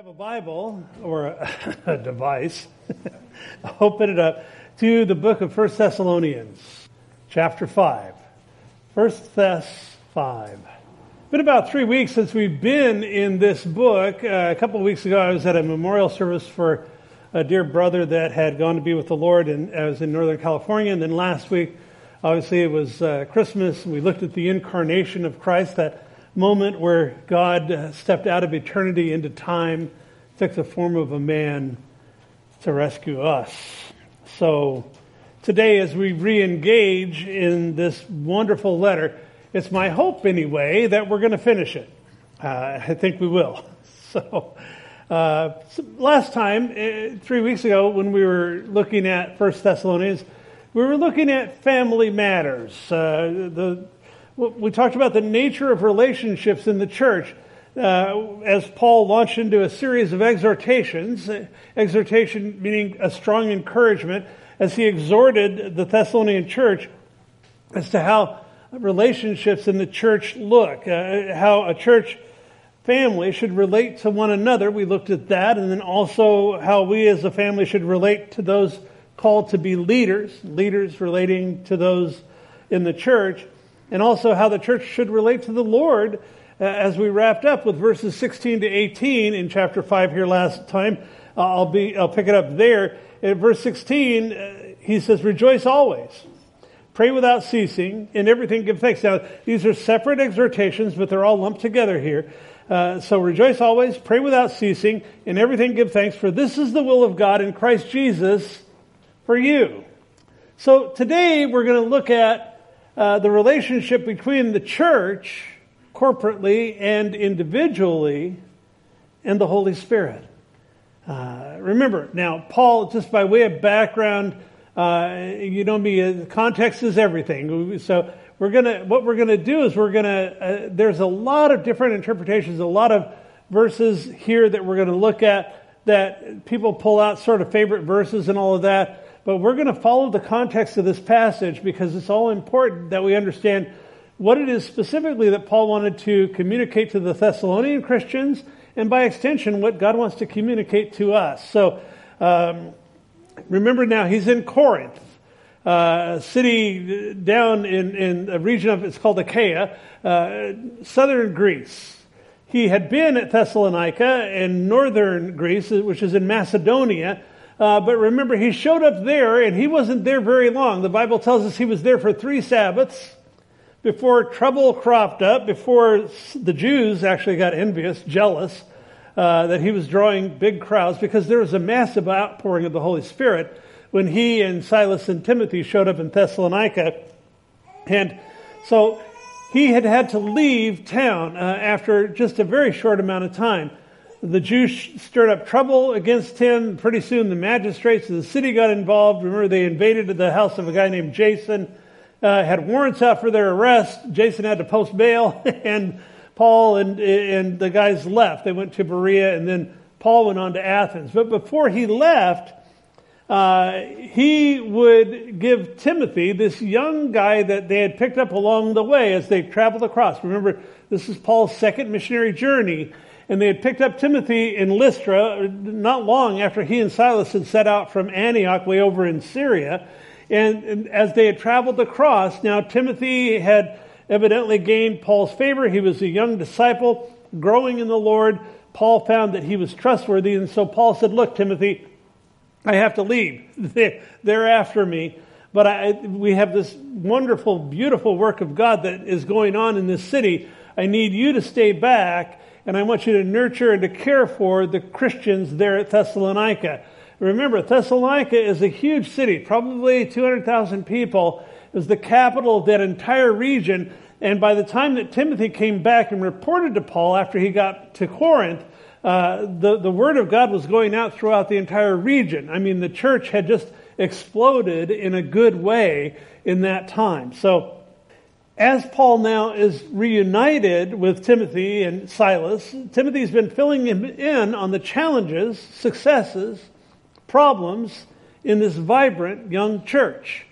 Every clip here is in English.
have a Bible or a, device, open it up to the book of 1 Thessalonians, chapter 5. 1 Thess 5. It's Been about three weeks since we've been in this book. Uh, a couple of weeks ago, I was at a memorial service for a dear brother that had gone to be with the Lord, and I was in Northern California. And then last week, obviously, it was uh, Christmas. We looked at the incarnation of Christ, that moment where God uh, stepped out of eternity into time, took the form of a man to rescue us. So today, as we re engage in this wonderful letter, it's my hope anyway that we're going to finish it. Uh, I think we will. So, uh, last time, uh, three weeks ago, when we were looking at First Thessalonians, we were looking at family matters. Uh, the we talked about the nature of relationships in the church uh, as Paul launched into a series of exhortations, exhortation meaning a strong encouragement, as he exhorted the Thessalonian church as to how relationships in the church look, uh, how a church family should relate to one another. We looked at that, and then also how we as a family should relate to those called to be leaders, leaders relating to those in the church and also how the church should relate to the Lord uh, as we wrapped up with verses 16 to 18 in chapter 5 here last time. Uh, I'll be, I'll pick it up there. In verse 16, uh, he says, rejoice always. Pray without ceasing. In everything give thanks. Now, these are separate exhortations, but they're all lumped together here. Uh, so rejoice always, pray without ceasing, in everything give thanks, for this is the will of God in Christ Jesus for you. So today we're going to look at uh, the relationship between the church corporately and individually and the Holy Spirit. Uh, remember, now, Paul, just by way of background, uh, you know me, uh, context is everything. So we're gonna, what we're gonna do is we're gonna, uh, there's a lot of different interpretations, a lot of verses here that we're gonna look at that people pull out sort of favorite verses and all of that. But we're going to follow the context of this passage because it's all important that we understand what it is specifically that Paul wanted to communicate to the Thessalonian Christians, and by extension, what God wants to communicate to us. So, um, remember now, he's in Corinth, uh, a city down in, in a region of, it's called Achaia, uh, southern Greece. He had been at Thessalonica in northern Greece, which is in Macedonia, uh, but remember, he showed up there and he wasn't there very long. The Bible tells us he was there for three Sabbaths before trouble cropped up, before the Jews actually got envious, jealous, uh, that he was drawing big crowds because there was a massive outpouring of the Holy Spirit when he and Silas and Timothy showed up in Thessalonica. And so he had had to leave town uh, after just a very short amount of time the Jews stirred up trouble against him. Pretty soon, the magistrates of the city got involved. Remember, they invaded the house of a guy named Jason, uh, had warrants out for their arrest. Jason had to post bail, and Paul and, and the guys left. They went to Berea, and then Paul went on to Athens. But before he left, uh, he would give Timothy, this young guy that they had picked up along the way as they traveled across. Remember, this is Paul's second missionary journey and they had picked up Timothy in Lystra not long after he and Silas had set out from Antioch way over in Syria. And, and as they had traveled across, now Timothy had evidently gained Paul's favor. He was a young disciple growing in the Lord. Paul found that he was trustworthy, and so Paul said, Look, Timothy, I have to leave. They're after me. But I, we have this wonderful, beautiful work of God that is going on in this city. I need you to stay back and I want you to nurture and to care for the Christians there at Thessalonica. Remember, Thessalonica is a huge city, probably 200,000 people. It was the capital of that entire region. And by the time that Timothy came back and reported to Paul after he got to Corinth, uh, the, the word of God was going out throughout the entire region. I mean, the church had just exploded in a good way in that time. So, as Paul now is reunited with Timothy and Silas, Timothy's been filling him in on the challenges, successes, problems in this vibrant young church.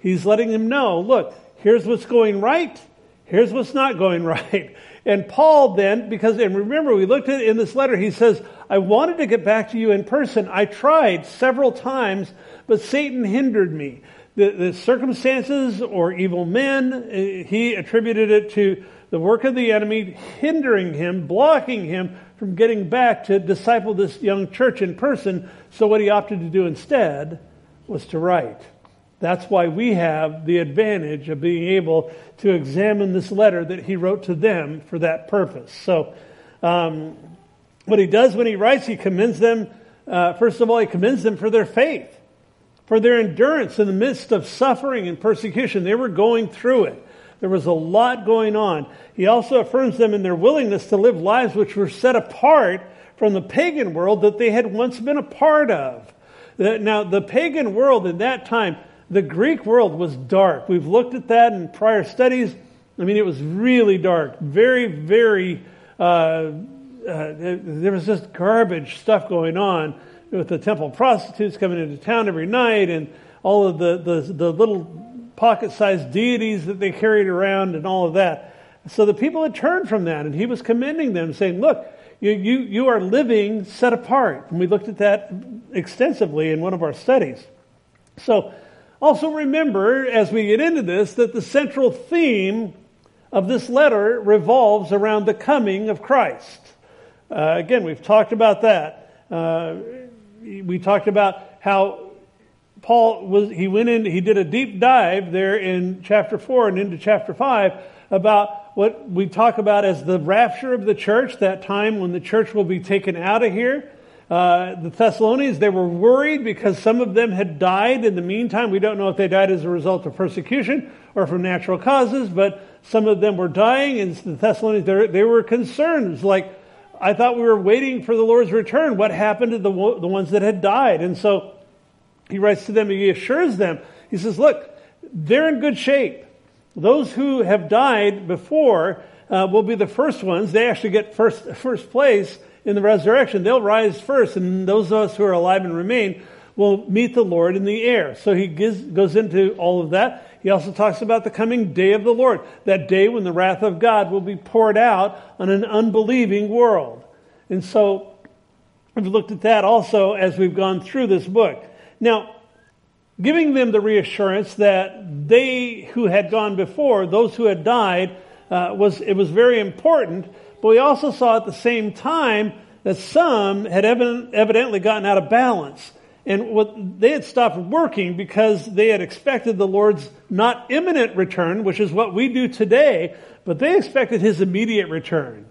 He's letting him know, look, here's what's going right, here's what's not going right. And Paul then, because, and remember, we looked at in this letter, he says, I wanted to get back to you in person. I tried several times, but Satan hindered me. The, the circumstances or evil men, eh, he attributed it to the work of the enemy hindering him, blocking him from getting back to disciple this young church in person. So what he opted to do instead was to write. That's why we have the advantage of being able to examine this letter that he wrote to them for that purpose. So, um, what he does when he writes, he commends them, uh, first of all, he commends them for their faith, for their endurance in the midst of suffering and persecution. They were going through it. There was a lot going on. He also affirms them in their willingness to live lives which were set apart from the pagan world that they had once been a part of. Now, the pagan world in that time, the Greek world was dark. We've looked at that in prior studies. I mean, it was really dark, very, very. Uh, uh, there was just garbage stuff going on with the temple prostitutes coming into town every night and all of the, the, the little pocket sized deities that they carried around and all of that. So the people had turned from that, and he was commending them, saying, Look, you, you, you are living set apart. And we looked at that extensively in one of our studies. So also remember, as we get into this, that the central theme of this letter revolves around the coming of Christ. Uh, again, we've talked about that. Uh, we talked about how Paul was, he went in, he did a deep dive there in chapter 4 and into chapter 5 about what we talk about as the rapture of the church, that time when the church will be taken out of here. Uh, the Thessalonians, they were worried because some of them had died in the meantime. We don't know if they died as a result of persecution or from natural causes, but some of them were dying, and the Thessalonians, they were concerned. Like, I thought we were waiting for the Lord's return. What happened to the, the ones that had died? And so he writes to them, he assures them, he says, Look, they're in good shape. Those who have died before uh, will be the first ones. They actually get first, first place in the resurrection. They'll rise first, and those of us who are alive and remain will meet the Lord in the air. So he gives, goes into all of that. He also talks about the coming day of the Lord, that day when the wrath of God will be poured out on an unbelieving world. And so we've looked at that also as we've gone through this book. Now, giving them the reassurance that they who had gone before, those who had died, uh, was it was very important but we also saw at the same time that some had evidently gotten out of balance. And what they had stopped working because they had expected the Lord's not imminent return, which is what we do today, but they expected his immediate return.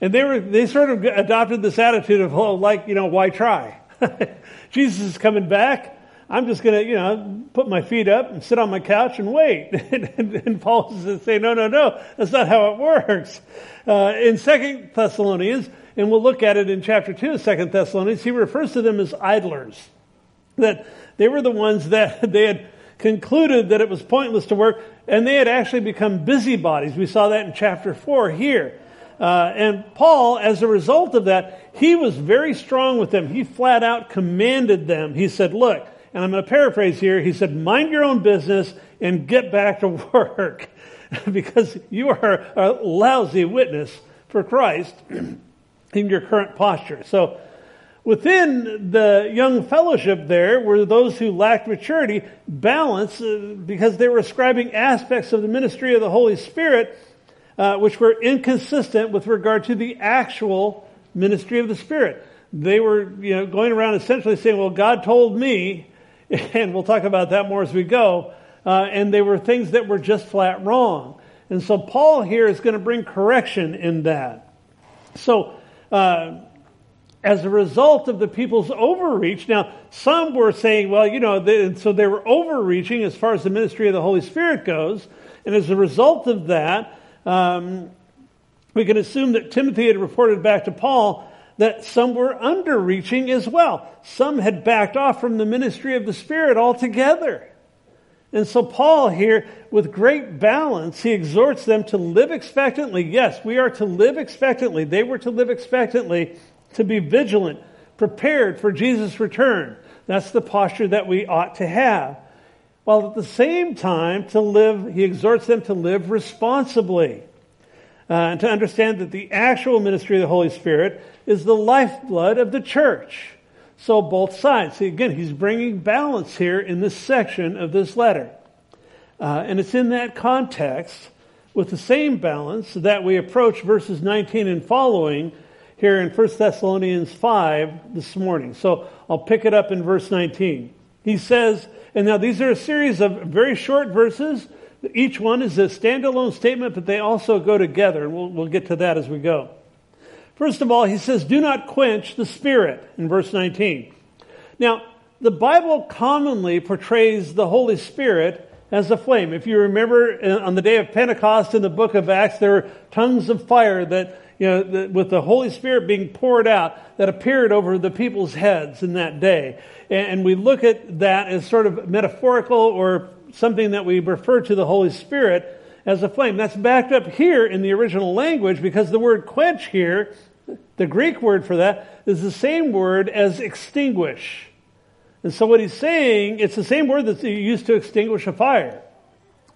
And they were they sort of adopted this attitude of, oh, like, you know, why try? Jesus is coming back. I'm just going to, you know, put my feet up and sit on my couch and wait. and, and, and Paul says, say, no, no, no, that's not how it works. Uh, in Second Thessalonians, and we'll look at it in chapter 2 of Second Thessalonians, he refers to them as idlers. That they were the ones that they had concluded that it was pointless to work, and they had actually become busybodies. We saw that in chapter 4 here. Uh, and Paul, as a result of that, he was very strong with them. He flat out commanded them. He said, Look, and I'm going to paraphrase here. He said, mind your own business and get back to work because you are a lousy witness for Christ in your current posture. So, within the young fellowship there were those who lacked maturity, balance, uh, because they were ascribing aspects of the ministry of the Holy Spirit uh, which were inconsistent with regard to the actual ministry of the Spirit. They were, you know, going around essentially saying, "Well, God told me and we'll talk about that more as we go. Uh, and they were things that were just flat wrong. And so Paul here is going to bring correction in that. So, uh, as a result of the people's overreach, now some were saying, well, you know, they, so they were overreaching as far as the ministry of the Holy Spirit goes. And as a result of that, um, we can assume that Timothy had reported back to Paul that some were underreaching as well. Some had backed off from the ministry of the Spirit altogether. And so, Paul here, with great balance, he exhorts them to live expectantly. Yes, we are to live expectantly. They were to live expectantly, to be vigilant, prepared for Jesus' return. That's the posture that we ought to have. While at the same time, to live, he exhorts them to live responsibly. uh, to understand that the actual ministry of the Holy Spirit is the lifeblood of the church. So both sides. See, again, he's bringing balance here in this section of this letter. Uh, and it's in that context, with the same balance, that we approach verses 19 and following here in 1 Thessalonians 5 this morning. So I'll pick it up in verse 19. He says, and now these are a series of very short verses each one is a standalone statement, but they also go together, and we'll, we'll get to that as we go. First of all, he says, Do not quench the Spirit in verse 19. Now, the Bible commonly portrays the Holy Spirit as a flame. If you remember uh, on the day of Pentecost in the book of Acts, there were tongues of fire that, you know, with the Holy Spirit being poured out that appeared over the people's heads in that day. And we look at that as sort of metaphorical or something that we refer to the Holy Spirit as a flame. That's backed up here in the original language because the word quench here, the Greek word for that, is the same word as extinguish. And so what he's saying, it's the same word that's used to extinguish a fire.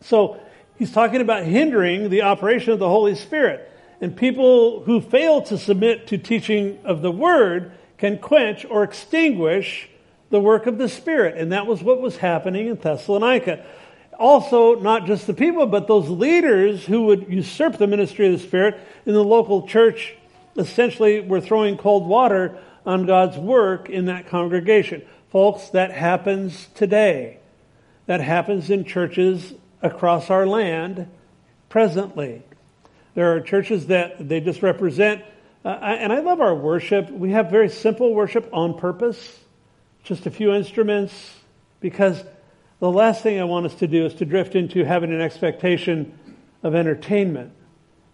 So he's talking about hindering the operation of the Holy Spirit. And people who fail to submit to teaching of the word can quench or extinguish the work of the Spirit. And that was what was happening in Thessalonica. Also, not just the people, but those leaders who would usurp the ministry of the Spirit in the local church essentially we're throwing cold water on God's work in that congregation. Folks, that happens today. That happens in churches across our land presently. There are churches that they just represent, uh, and I love our worship. We have very simple worship on purpose just a few instruments, because the last thing I want us to do is to drift into having an expectation of entertainment.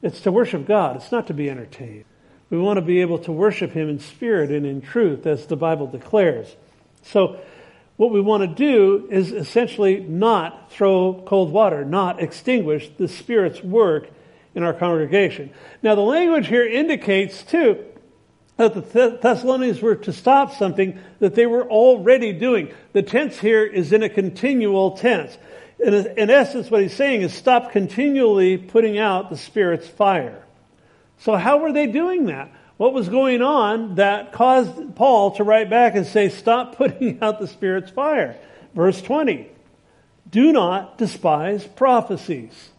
It's to worship God, it's not to be entertained. We want to be able to worship Him in spirit and in truth, as the Bible declares. So, what we want to do is essentially not throw cold water, not extinguish the Spirit's work in our congregation. Now, the language here indicates, too, that the Thessalonians were to stop something that they were already doing. The tense here is in a continual tense. In, essence, what he's saying is stop continually putting out the Spirit's fire. So how were they doing that? What was going on that caused Paul to write back and say, stop putting out the Spirit's fire? Verse 20. Do not despise prophecies.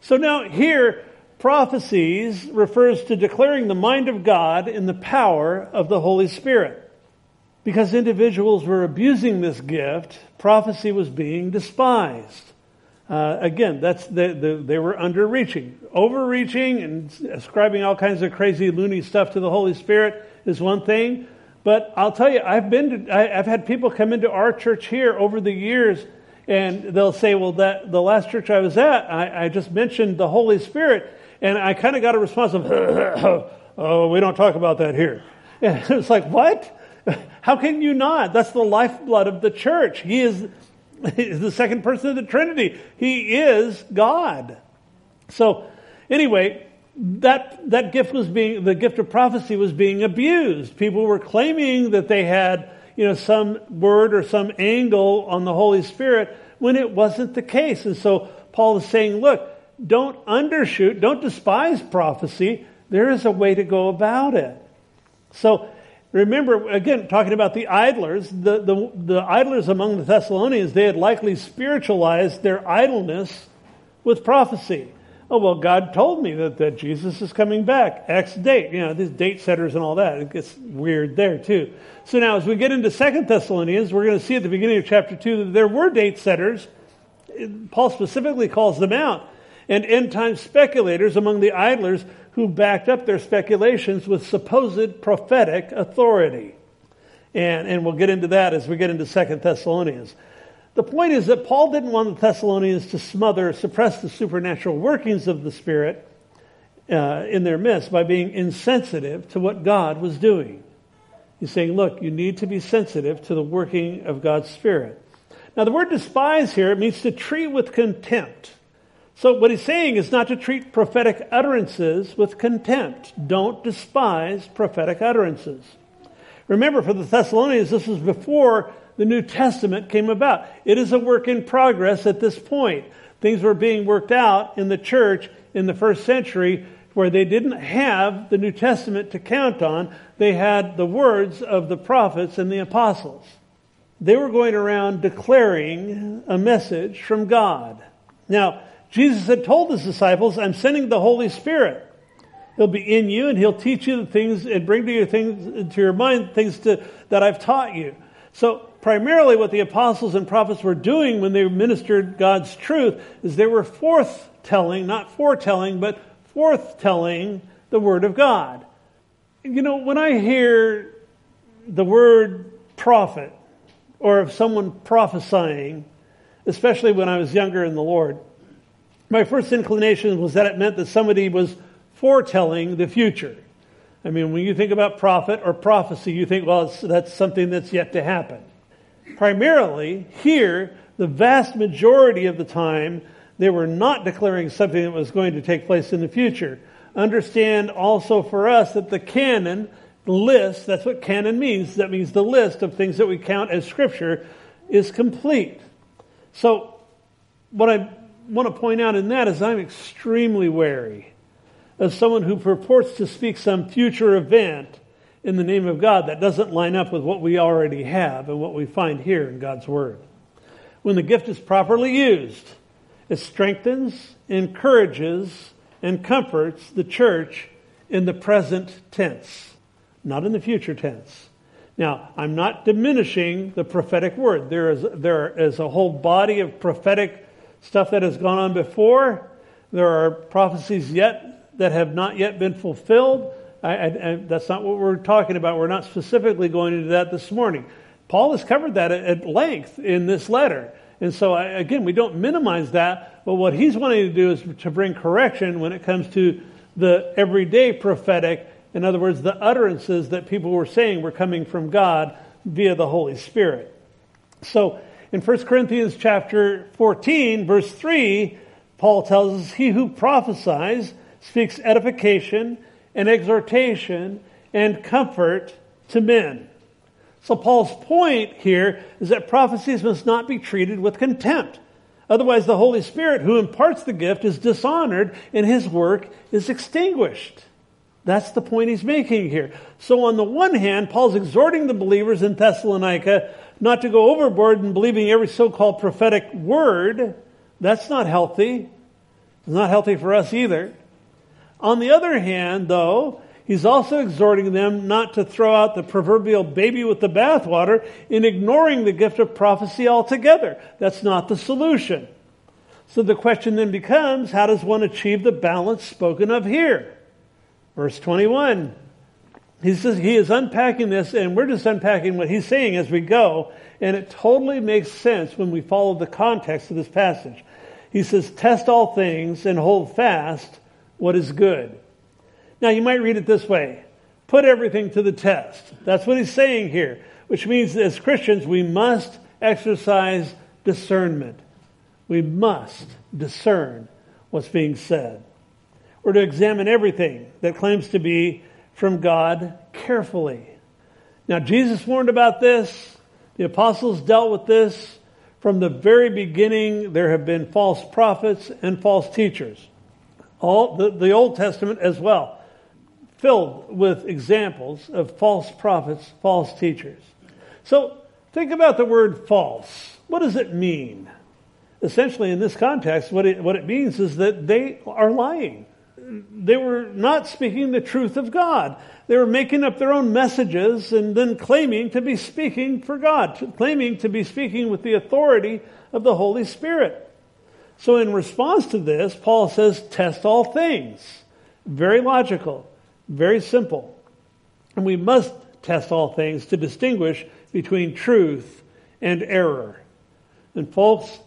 So now here, prophecies refers to declaring the mind of God in the power of the Holy Spirit. Because individuals were abusing this gift, prophecy was being despised. Uh, again, that's the, the, they were underreaching. Overreaching and ascribing all kinds of crazy, loony stuff to the Holy Spirit is one thing. But I'll tell you, I've been to, I, I've had people come into our church here over the years and they'll say, well, that the last church I was at, I, I just mentioned the Holy Spirit and I kind of got a response of, oh, we don't talk about that here. And it's like, what? How can you not? That's the lifeblood of the church. He is, is the second person of the Trinity. He is God. So, anyway, that, that gift was being, the gift of prophecy was being abused. People were claiming that they had, you know, some word or some angle on the Holy Spirit when it wasn't the case. And so Paul is saying, look, don't undershoot, don't despise prophecy. There is a way to go about it. So remember, again, talking about the idlers, the, the, the idlers among the Thessalonians, they had likely spiritualized their idleness with prophecy. Oh, well, God told me that, that Jesus is coming back. X date. You know, these date setters and all that. It gets weird there, too. So now, as we get into Second Thessalonians, we're going to see at the beginning of chapter 2 that there were date setters. Paul specifically calls them out and end time speculators among the idlers who backed up their speculations with supposed prophetic authority. And, and we'll get into that as we get into Second Thessalonians. The point is that Paul didn't want the Thessalonians to smother, suppress the supernatural workings of the Spirit uh, in their midst by being insensitive to what God was doing. He's saying, look, you need to be sensitive to the working of God's Spirit. Now, the word despise here means to treat with contempt. So what he's saying is not to treat prophetic utterances with contempt. Don't despise prophetic utterances. Remember, for the Thessalonians, this was before the New Testament came about. It is a work in progress at this point. Things were being worked out in the church in the first century where they didn't have the New Testament to count on. They had the words of the prophets and the apostles. They were going around declaring a message from God. Now, Jesus had told his disciples, I'm sending the Holy Spirit. He'll be in you and he'll teach you the things and bring to your things to your mind things to, that I've taught you. So primarily what the apostles and prophets were doing when they ministered God's truth is they were forthtelling, not foretelling, but forthtelling the word of God. You know, when I hear the word prophet or of someone prophesying, especially when I was younger in the Lord, my first inclination was that it meant that somebody was foretelling the future. I mean, when you think about prophet or prophecy, you think, well, that's something that's yet to happen. Primarily, here, the vast majority of the time, they were not declaring something that was going to take place in the future. Understand also for us that the canon, list, that's what canon means. That means the list of things that we count as scripture is complete. So, what I want to point out in that is I'm extremely wary of someone who purports to speak some future event in the name of God that doesn't line up with what we already have and what we find here in God's Word. When the gift is properly used, it strengthens, encourages, and comforts the church in the present tense, not in the future tense. Now, I'm not diminishing the prophetic word. There is, there is a whole body of prophetic stuff that has gone on before. There are prophecies yet that have not yet been fulfilled. I, I, I, that's not what we're talking about. We're not specifically going into that this morning. Paul has covered that at, at length in this letter. And so, again, we don't minimize that, but what he's wanting to do is to bring correction when it comes to the everyday prophetic. In other words, the utterances that people were saying were coming from God via the Holy Spirit. So, in 1 Corinthians chapter 14, verse 3, Paul tells us, He who prophesies speaks edification and exhortation and comfort to men. So Paul's point here is that prophecies must not be treated with contempt. Otherwise, the Holy Spirit who imparts the gift is dishonored and his work is extinguished. That's the point he's making here. So on the one hand, Paul's exhorting the believers in Thessalonica not to go overboard in believing every so-called prophetic word. That's not healthy. It's not healthy for us either. On the other hand, though, he's also exhorting them not to throw out the proverbial baby with the bathwater in ignoring the gift of prophecy altogether. That's not the solution. So the question then becomes how does one achieve the balance spoken of here? Verse 21. He says he is unpacking this, and we're just unpacking what he's saying as we go, and it totally makes sense when we follow the context of this passage. He says, Test all things and hold fast what is good. Now, you might read it this way put everything to the test. That's what he's saying here, which means as Christians, we must exercise discernment. We must discern what's being said. We're to examine everything that claims to be from God carefully. Now, Jesus warned about this. The apostles dealt with this. From the very beginning, there have been false prophets and false teachers all the, the Old Testament as well, filled with examples of false prophets, false teachers. So think about the word false. What does it mean? Essentially, in this context, what it, what it means is that they are lying. They were not speaking the truth of God. They were making up their own messages and then claiming to be speaking for God, claiming to be speaking with the authority of the Holy Spirit. So, in response to this, Paul says, test all things. Very logical, very simple. And we must test all things to distinguish between truth and error. And, folks,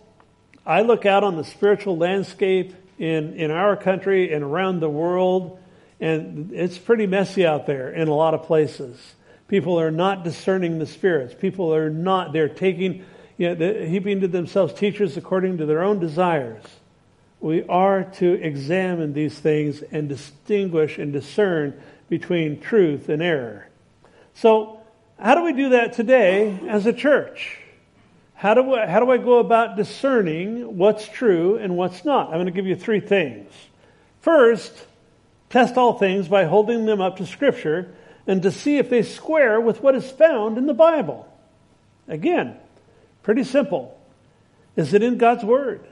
I look out on the spiritual landscape in, in our country and around the world, and it's pretty messy out there in a lot of places. People are not discerning the spirits. People are not, they're taking you know, they're heaping to themselves teachers according to their own desires. We are to examine these things and distinguish and discern between truth and error. So, how do we do that today as a church? How do, I, how do I go about discerning what's true and what's not? I'm going to give you three things. First, Test all things by holding them up to Scripture and to see if they square with what is found in the Bible. Again, pretty simple. Is it in God's Word?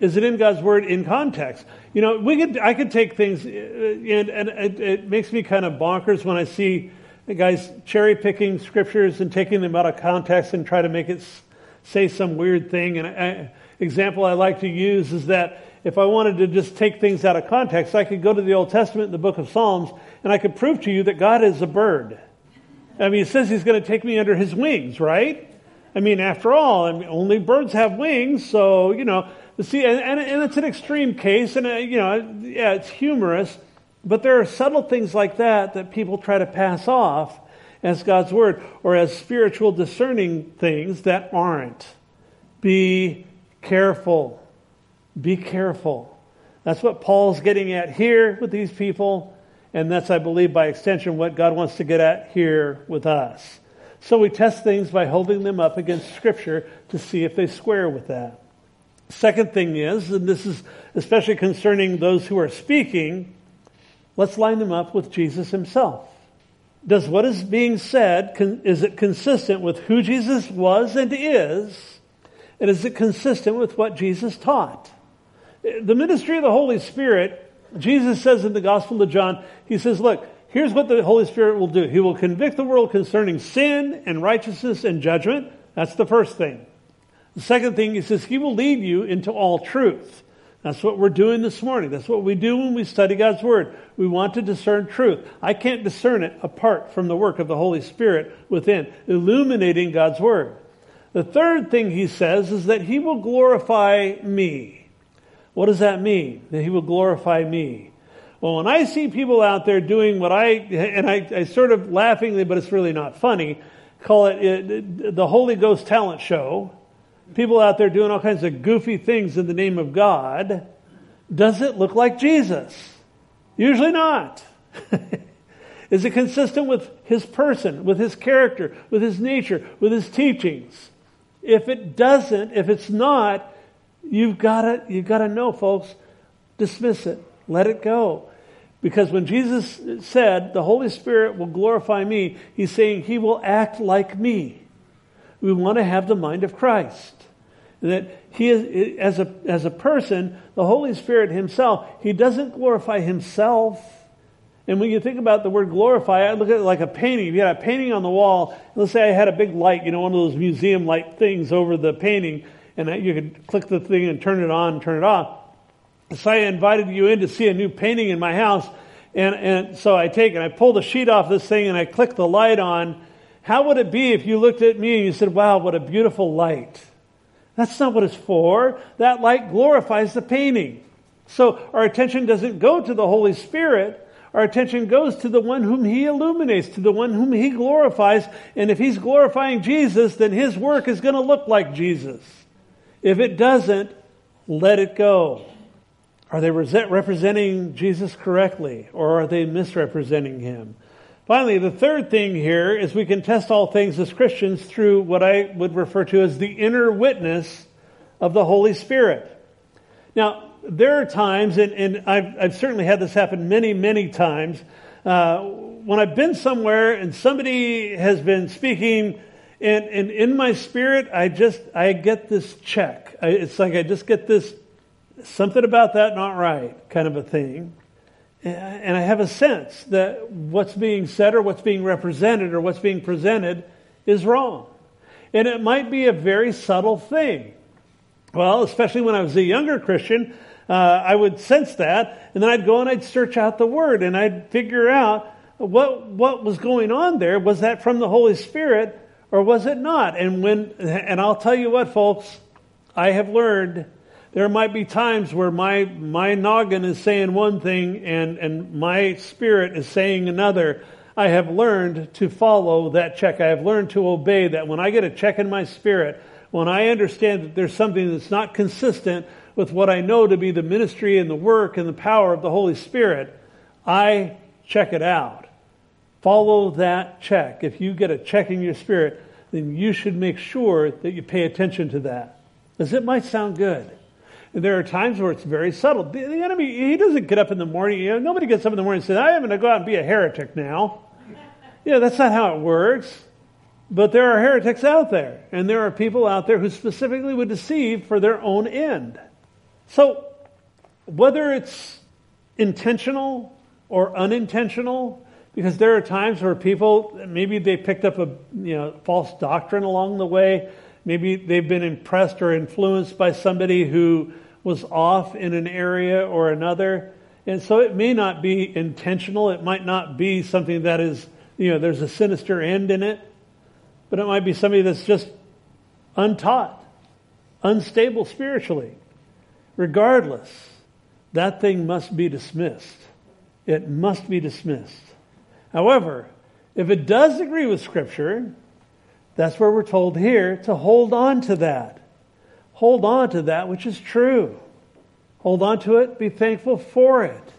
Is it in God's Word in context? You know, we could, I could take things, uh, and, and it, it makes me kind of bonkers when I see guys cherry picking scriptures and taking them out of context and try to make it say some weird thing. And an example I like to use is that if I wanted to just take things out of context, I could go to the Old Testament, the book of Psalms, and I could prove to you that God is a bird. I mean, He says he's going to take me under his wings, right? I mean, after all, I mean, only birds have wings, so, you know, see, and, and, and it's an extreme case, and, uh, you know, yeah, it's humorous, but there are subtle things like that that people try to pass off as God's Word or as spiritual discerning things that aren't. Be careful. Be careful. That's what Paul's getting at here with these people, and that's, I believe, by extension, what God wants to get at here with us. So we test things by holding them up against Scripture to see if they square with that. Second thing is, and this is especially concerning those who are speaking, let's line them up with Jesus himself. Does what is being said, is it consistent with who Jesus was and is? And is it consistent with what Jesus taught? The ministry of the Holy Spirit, Jesus says in the Gospel of John, he says, look, here's what the Holy Spirit will do. He will convict the world concerning sin and righteousness and judgment. That's the first thing. The second thing, he says, he will lead you into all truth. That's what we're doing this morning. That's what we do when we study God's Word. We want to discern truth. I can't discern it apart from the work of the Holy Spirit within, illuminating God's Word. The third thing he says is that he will glorify me. What does that mean? That he will glorify me. Well, when I see people out there doing what I, and I, I sort of laughingly, but it's really not funny, call it, it the Holy Ghost talent show, people out there doing all kinds of goofy things in the name of God, does it look like Jesus? Usually not. Is it consistent with his person, with his character, with his nature, with his teachings? If it doesn't, if it's not, you've got to you've got to know, folks, dismiss it. Let it go. Because when Jesus said, the Holy Spirit will glorify me, he's saying he will act like me. We want to have the mind of Christ. That he is, as a, as a person, the Holy Spirit himself, he doesn't glorify himself. And when you think about the word glorify, I look at it like a painting. If you had a painting on the wall, let's say I had a big light, you know, one of those museum light things over the painting, and you could click the thing and turn it on turn it off. So I invited you in to see a new painting in my house, and, and so I take and I pull the sheet off this thing and I click the light on. How would it be if you looked at me and you said, wow, what a beautiful light? That's not what it's for. That light glorifies the painting. So our attention doesn't go to the Holy Spirit. Our attention goes to the one whom He illuminates, to the one whom He glorifies. And if He's glorifying Jesus, then His work is going to look like Jesus. If it doesn't, let it go. Are they representing Jesus correctly or are they misrepresenting Him? Finally, the third thing here is we can test all things as Christians through what I would refer to as the inner witness of the Holy Spirit. Now, there are times, and, and I've, I've, certainly had this happen many, many times, uh, when I've been somewhere and somebody has been speaking, and, and in my spirit, I just, I get this check. I, it's like I just get this, something about that not right kind of a thing and I have a sense that what's being said or what's being represented or what's being presented is wrong. And it might be a very subtle thing. Well, especially when I was a younger Christian, uh, I would sense that, and then I'd go and I'd search out the Word and I'd figure out what what was going on there. Was that from the Holy Spirit or was it not? And when and I'll tell you what, folks, I have learned there might be times where my, my noggin is saying one thing and, and my spirit is saying another. I have learned to follow that check. I have learned to obey that. When I get a check in my spirit, when I understand that there's something that's not consistent with what I know to be the ministry and the work and the power of the Holy Spirit, I check it out. Follow that check. If you get a check in your spirit, then you should make sure that you pay attention to that. Because it might sound good. And there are times where it's very subtle. The, the enemy, he doesn't get up in the morning. You know, nobody gets up in the morning and says, I am going to go out and be a heretic now. Yeah, that's not how it works. But there are heretics out there, and there are people out there who specifically would deceive for their own end. So, whether it's intentional or unintentional, because there are times where people maybe they picked up a you know false doctrine along the way, maybe they've been impressed or influenced by somebody who was off in an area or another, and so it may not be intentional. It might not be something that is you know there's a sinister end in it but it might be somebody that's just untaught, unstable spiritually. Regardless, that thing must be dismissed. It must be dismissed. However, if it does agree with Scripture, that's where we're told here to hold on to that. Hold on to that which is true. Hold on to it, be thankful for it.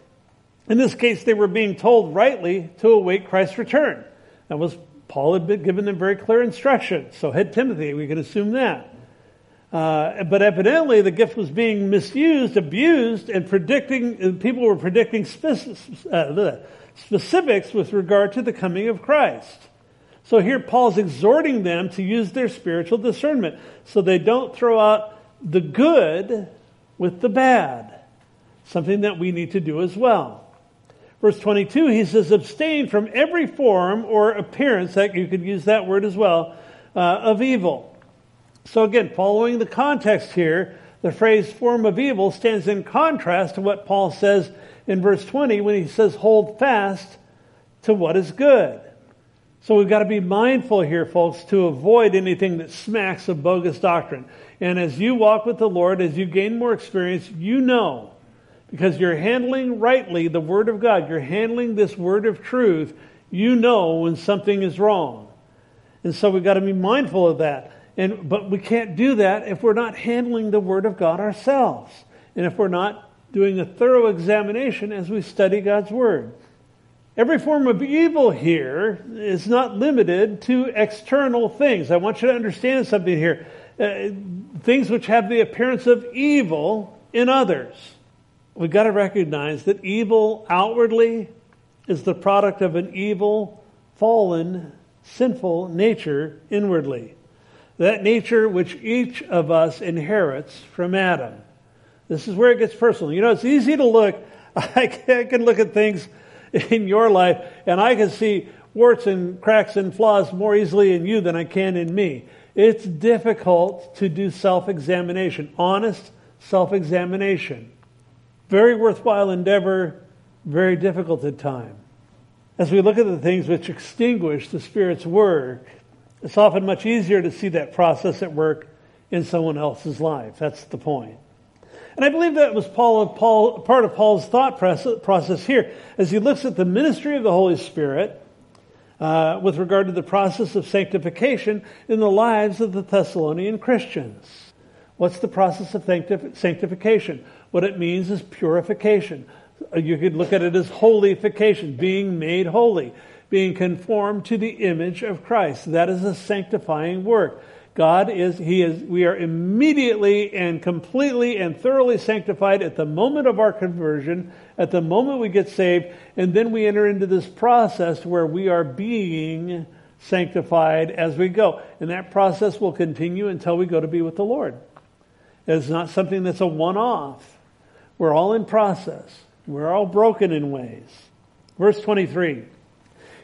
In this case, they were being told rightly to await Christ's return. That was Paul had been given them very clear instructions. So had Timothy, we can assume that. Uh, but evidently, the gift was being misused, abused, and predicting. People were predicting uh, specifics with regard to the coming of Christ. So here, Paul's exhorting them to use their spiritual discernment, so they don't throw out the good with the bad. Something that we need to do as well. Verse 22, he says, abstain from every form or appearance, that you could use that word as well, uh, of evil. So again, following the context here, the phrase form of evil stands in contrast to what Paul says in verse 20 when he says, hold fast to what is good. So we've got to be mindful here, folks, to avoid anything that smacks of bogus doctrine. And as you walk with the Lord, as you gain more experience, you know because you're handling rightly the Word of God. You're handling this Word of truth. You know when something is wrong. And so we've got to be mindful of that. And, but we can't do that if we're not handling the Word of God ourselves. And if we're not doing a thorough examination as we study God's Word. Every form of evil here is not limited to external things. I want you to understand something here. Uh, things which have the appearance of evil in others we've got to recognize that evil outwardly is the product of an evil, fallen, sinful nature inwardly. That nature which each of us inherits from Adam. This is where it gets personal. You know, it's easy to look, I can look at things in your life and I can see warts and cracks and flaws more easily in you than I can in me. It's difficult to do self examination, honest self examination. Very worthwhile endeavor, very difficult at time. As we look at the things which extinguish the Spirit's work, it's often much easier to see that process at work in someone else's life. That's the point. And I believe that was Paul, Paul, part of Paul's thought process here as he looks at the ministry of the Holy Spirit uh, with regard to the process of sanctification in the lives of the Thessalonian Christians. What's the process of sanctification? What it means is purification. You could look at it as holification, being made holy, being conformed to the image of Christ. That is a sanctifying work. God is, He is, we are immediately and completely and thoroughly sanctified at the moment of our conversion, at the moment we get saved, and then we enter into this process where we are being sanctified as we go. And that process will continue until we go to be with the Lord. It's not something that's a one off. We're all in process. We're all broken in ways. Verse 23.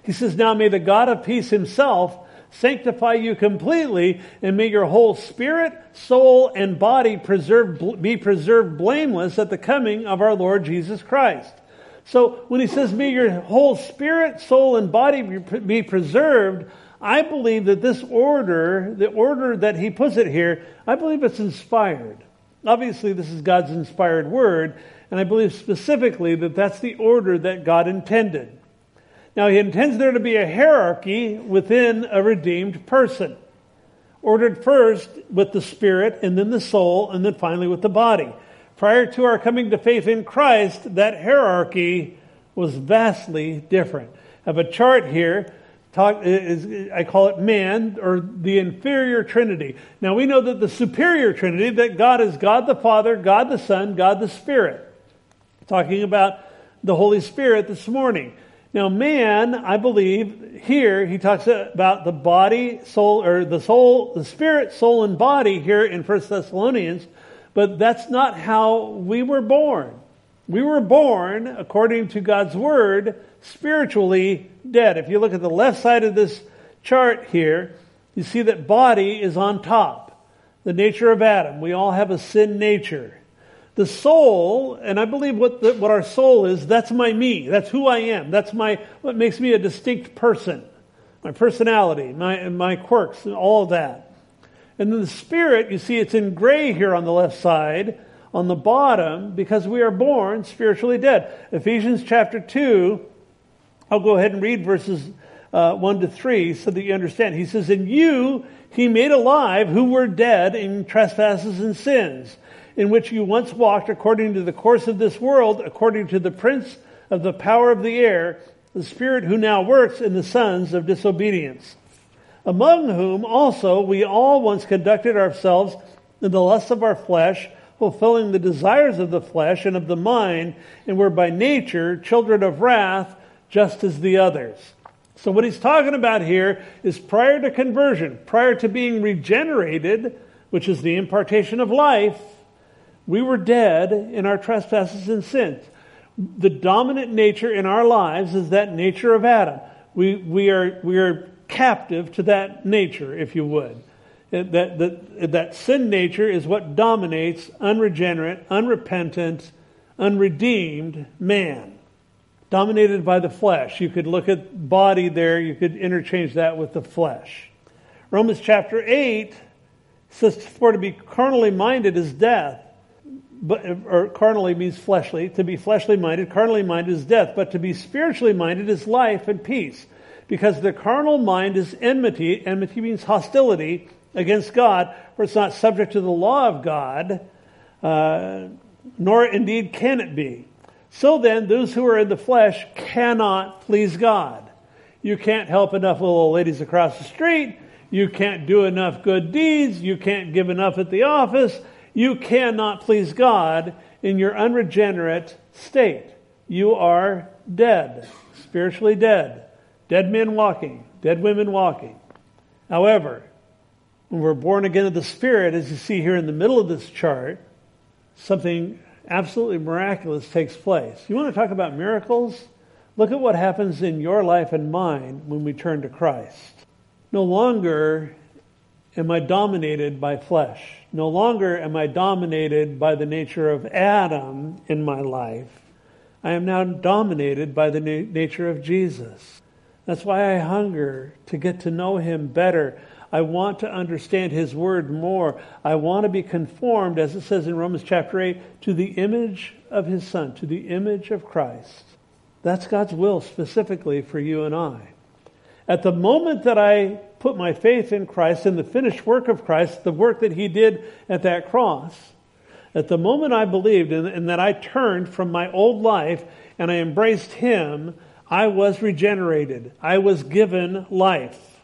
He says, Now may the God of peace himself sanctify you completely, and may your whole spirit, soul, and body preserve, be preserved blameless at the coming of our Lord Jesus Christ. So when he says, May your whole spirit, soul, and body be preserved, I believe that this order, the order that he puts it here, I believe it's inspired. Obviously, this is God's inspired word, and I believe specifically that that's the order that God intended. Now, He intends there to be a hierarchy within a redeemed person, ordered first with the spirit, and then the soul, and then finally with the body. Prior to our coming to faith in Christ, that hierarchy was vastly different. I have a chart here talk, is, I call it man or the inferior trinity. Now we know that the superior trinity, that God is God the Father, God the Son, God the Spirit. Talking about the Holy Spirit this morning. Now, man, I believe here he talks about the body, soul, or the soul, the spirit, soul, and body here in First Thessalonians, but that's not how we were born. We were born, according to God's word, spiritually dead. If you look at the left side of this chart here, you see that body is on top. The nature of Adam. We all have a sin nature. The soul, and I believe what, the, what our soul is, that's my me. That's who I am. That's my, what makes me a distinct person. My personality, my, my quirks, and all that. And then the spirit, you see it's in gray here on the left side, on the bottom, because we are born spiritually dead. Ephesians chapter 2, I'll go ahead and read verses uh, 1 to 3 so that you understand. He says, In you he made alive who were dead in trespasses and sins in which you once walked according to the course of this world, according to the prince of the power of the air, the spirit who now works in the sons of disobedience, among whom also we all once conducted ourselves in the lusts of our flesh, fulfilling the desires of the flesh and of the mind, and were by nature children of wrath, just as the others. So what he's talking about here is prior to conversion, prior to being regenerated, which is the impartation of life, we were dead in our trespasses and sins. The dominant nature in our lives is that nature of Adam. We, we, are, we are captive to that nature, if you would. That, that, that sin nature is what dominates unregenerate, unrepentant, unredeemed man. Dominated by the flesh. You could look at body there, you could interchange that with the flesh. Romans chapter 8 says, For to be carnally minded is death but, or carnally means fleshly. To be fleshly minded, carnally minded is death, but to be spiritually minded is life and peace. Because the carnal mind is enmity. Enmity means hostility against God, for it's not subject to the law of God, uh, nor indeed can it be. So then, those who are in the flesh cannot please God. You can't help enough little ladies across the street. You can't do enough good deeds. You can't give enough at the office. You cannot please God in your unregenerate state. You are dead, spiritually dead. Dead men walking, dead women walking. However, when we're born again of the Spirit, as you see here in the middle of this chart, something absolutely miraculous takes place. You want to talk about miracles? Look at what happens in your life and mine when we turn to Christ. No longer am I dominated by flesh. No longer am I dominated by the nature of Adam in my life. I am now dominated by the na- nature of Jesus. That's why I hunger to get to know him better. I want to understand his word more. I want to be conformed, as it says in Romans chapter 8, to the image of his son, to the image of Christ. That's God's will specifically for you and I. At the moment that I put my faith in Christ in the finished work of Christ, the work that He did at that cross, at the moment I believed and, that I turned from my old life and I embraced Him, I was regenerated. I was given life.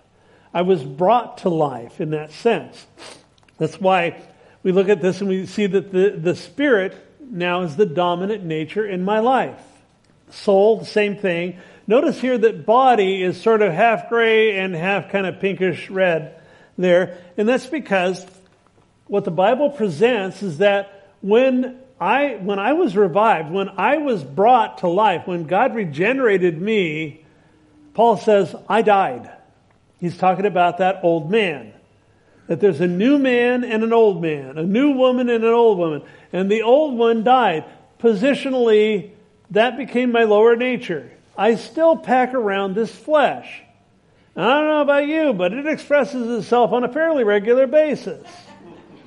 I was brought to life in that sense. That's why we look at this and we see that the, the Spirit now is the dominant nature in my life. Soul, the same thing. Notice here that body is sort of half gray and half kind of pinkish red there. And that's because what the Bible presents is that when I, when I was revived, when I was brought to life, when God regenerated me, Paul says, I died. He's talking about that old man. That there's a new man and an old man, a new woman and an old woman. And the old one died. Positionally, that became my lower nature. I still pack around this flesh. And I don't know about you, but it expresses itself on a fairly regular basis.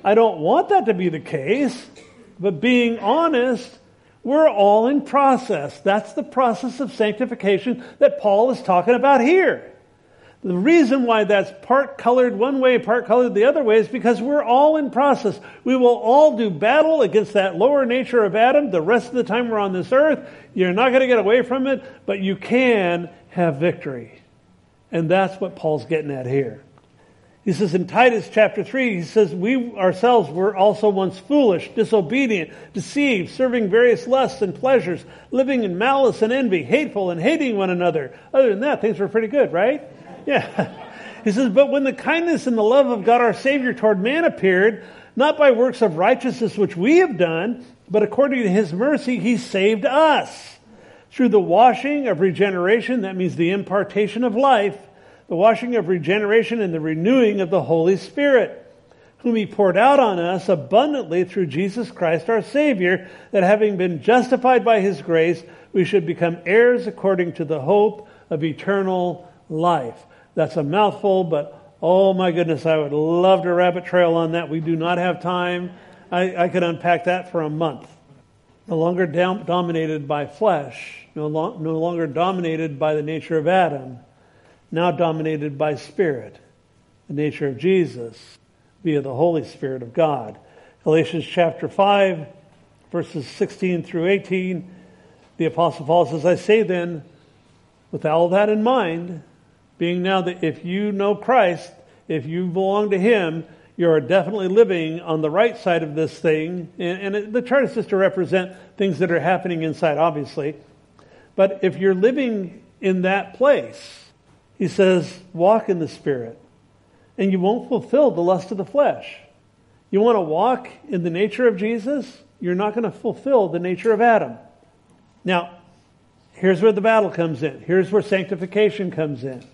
I don't want that to be the case, but being honest, we're all in process. That's the process of sanctification that Paul is talking about here. The reason why that's part colored one way, part colored the other way is because we're all in process. We will all do battle against that lower nature of Adam the rest of the time we're on this earth. You're not going to get away from it, but you can have victory. And that's what Paul's getting at here. He says in Titus chapter 3, he says, We ourselves were also once foolish, disobedient, deceived, serving various lusts and pleasures, living in malice and envy, hateful and hating one another. Other than that, things were pretty good, right? Yeah. He says, But when the kindness and the love of God our Savior toward man appeared, not by works of righteousness which we have done, but according to his mercy, he saved us through the washing of regeneration, that means the impartation of life the washing of regeneration and the renewing of the Holy Spirit, whom he poured out on us abundantly through Jesus Christ our Savior, that having been justified by his grace, we should become heirs according to the hope of eternal life. That's a mouthful, but oh my goodness, I would love to rabbit trail on that. We do not have time. I, I could unpack that for a month. No longer dom- dominated by flesh, no, lo- no longer dominated by the nature of Adam now dominated by Spirit, the nature of Jesus via the Holy Spirit of God. Galatians chapter 5, verses 16 through 18, the Apostle Paul says, I say then, with all that in mind, being now that if you know Christ, if you belong to Him, you're definitely living on the right side of this thing. And, and the chart is just to represent things that are happening inside, obviously. But if you're living in that place, he says, walk in the Spirit, and you won't fulfill the lust of the flesh. You want to walk in the nature of Jesus? You're not going to fulfill the nature of Adam. Now, here's where the battle comes in. Here's where sanctification comes in.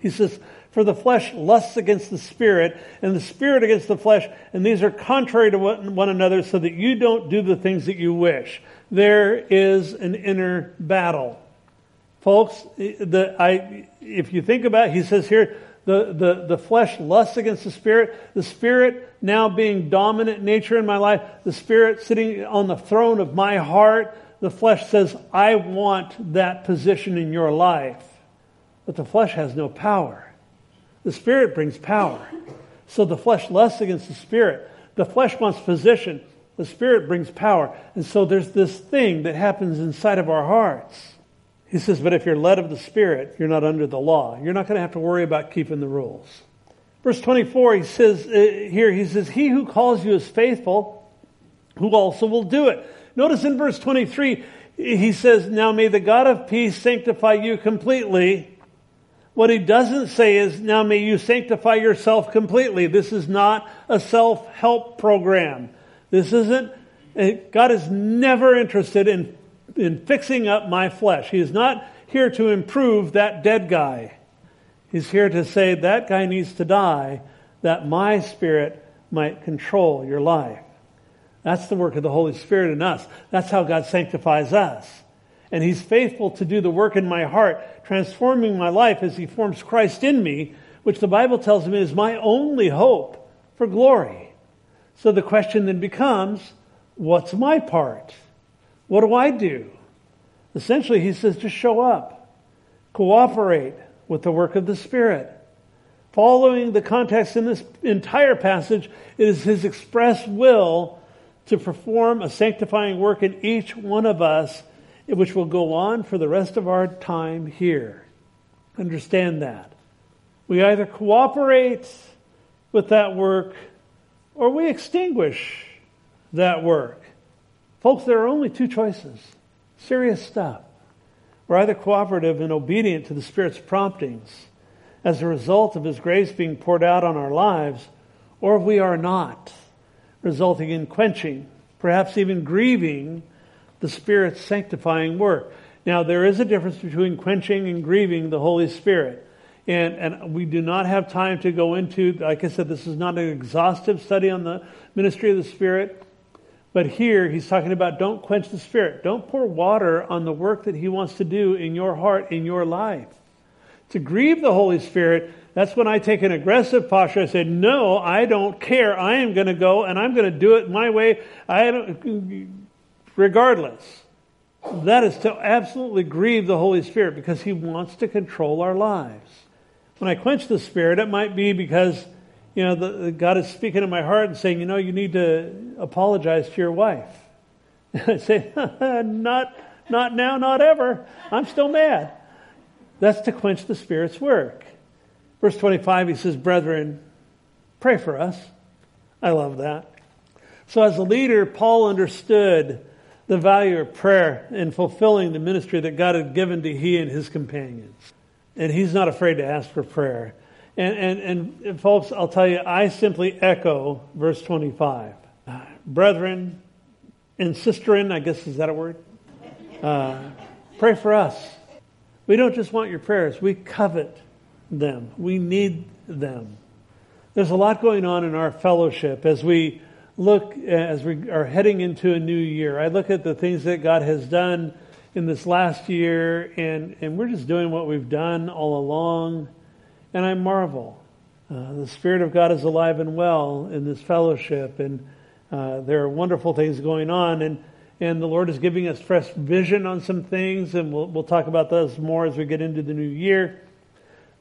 He says, For the flesh lusts against the spirit, and the spirit against the flesh, and these are contrary to one another, so that you don't do the things that you wish. There is an inner battle. Folks, the, I, if you think about it, he says here, the, the, the flesh lusts against the spirit, the spirit now being dominant nature in my life, the spirit sitting on the throne of my heart, the flesh says, I want that position in your life. But the flesh has no power. The spirit brings power. So the flesh lusts against the spirit. The flesh wants position. The spirit brings power. And so there's this thing that happens inside of our hearts. He says, but if you're led of the Spirit, you're not under the law. You're not going to have to worry about keeping the rules. Verse 24, he says, uh, here, he says, He who calls you is faithful, who also will do it. Notice in verse 23, he says, Now may the God of peace sanctify you completely. What he doesn't say is, Now may you sanctify yourself completely. This is not a self help program. This isn't, uh, God is never interested in in fixing up my flesh. He is not here to improve that dead guy. He's here to say that guy needs to die that my spirit might control your life. That's the work of the Holy Spirit in us. That's how God sanctifies us. And He's faithful to do the work in my heart, transforming my life as He forms Christ in me, which the Bible tells me is my only hope for glory. So the question then becomes, what's my part? What do I do? Essentially, he says to show up, cooperate with the work of the Spirit. Following the context in this entire passage, it is his express will to perform a sanctifying work in each one of us, which will go on for the rest of our time here. Understand that. We either cooperate with that work or we extinguish that work. Folks, there are only two choices. Serious stuff. We're either cooperative and obedient to the Spirit's promptings as a result of His grace being poured out on our lives, or we are not, resulting in quenching, perhaps even grieving the Spirit's sanctifying work. Now, there is a difference between quenching and grieving the Holy Spirit. And, and we do not have time to go into, like I said, this is not an exhaustive study on the ministry of the Spirit. But here he's talking about don't quench the spirit. Don't pour water on the work that he wants to do in your heart, in your life. To grieve the Holy Spirit, that's when I take an aggressive posture. I say, no, I don't care. I am going to go and I'm going to do it my way. I don't, regardless. That is to absolutely grieve the Holy Spirit because he wants to control our lives. When I quench the Spirit, it might be because you know, the, the God is speaking in my heart and saying, you know, you need to apologize to your wife. I say, not, not now, not ever. I'm still mad. That's to quench the Spirit's work. Verse 25, he says, Brethren, pray for us. I love that. So, as a leader, Paul understood the value of prayer in fulfilling the ministry that God had given to he and his companions. And he's not afraid to ask for prayer. And, and, and folks, I'll tell you, I simply echo verse 25. Brethren and sisterin, I guess, is that a word? Uh, pray for us. We don't just want your prayers, we covet them. We need them. There's a lot going on in our fellowship as we look, as we are heading into a new year. I look at the things that God has done in this last year, and, and we're just doing what we've done all along, and I marvel. Uh, the Spirit of God is alive and well in this fellowship, and uh, there are wonderful things going on, and and the Lord is giving us fresh vision on some things, and we'll we'll talk about those more as we get into the new year.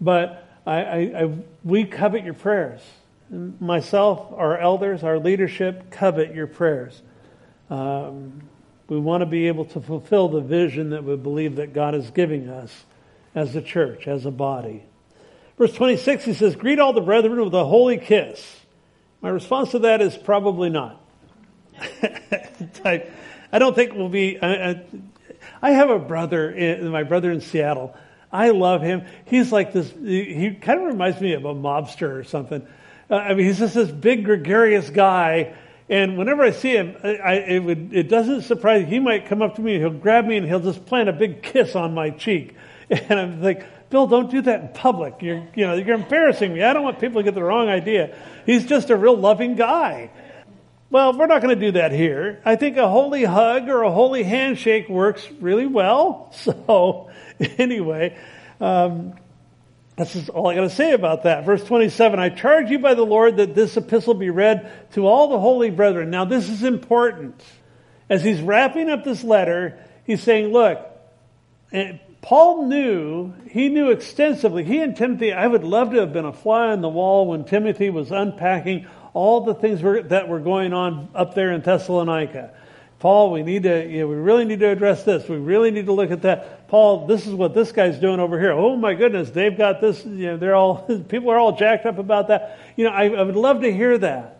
But I, I, I we covet your prayers. Myself, our elders, our leadership covet your prayers. Um, we want to be able to fulfill the vision that we believe that God is giving us as a church, as a body. Verse 26, he says, Greet all the brethren with a holy kiss. My response to that is probably not. I, I, don't think we'll be. I, I, have a brother, in, my brother in Seattle. I love him. He's like this. He kind of reminds me of a mobster or something. Uh, I mean, he's just this big gregarious guy. And whenever I see him, I, it, would, it doesn't surprise me. He might come up to me, he'll grab me, and he'll just plant a big kiss on my cheek. And I'm like, Bill, don't do that in public. You're, you know, you're embarrassing me. I don't want people to get the wrong idea. He's just a real loving guy. Well, we're not going to do that here. I think a holy hug or a holy handshake works really well. So, anyway, um, that's is all I got to say about that. Verse 27 I charge you by the Lord that this epistle be read to all the holy brethren. Now, this is important. As he's wrapping up this letter, he's saying, Look, eh, Paul knew, he knew extensively. He and Timothy, I would love to have been a fly on the wall when Timothy was unpacking all the things were, that were going on up there in Thessalonica. Paul, we need to, you know, we really need to address this. We really need to look at that. Paul, this is what this guy's doing over here. Oh my goodness, they've got this, you know, they're all, people are all jacked up about that. You know, I, I would love to hear that.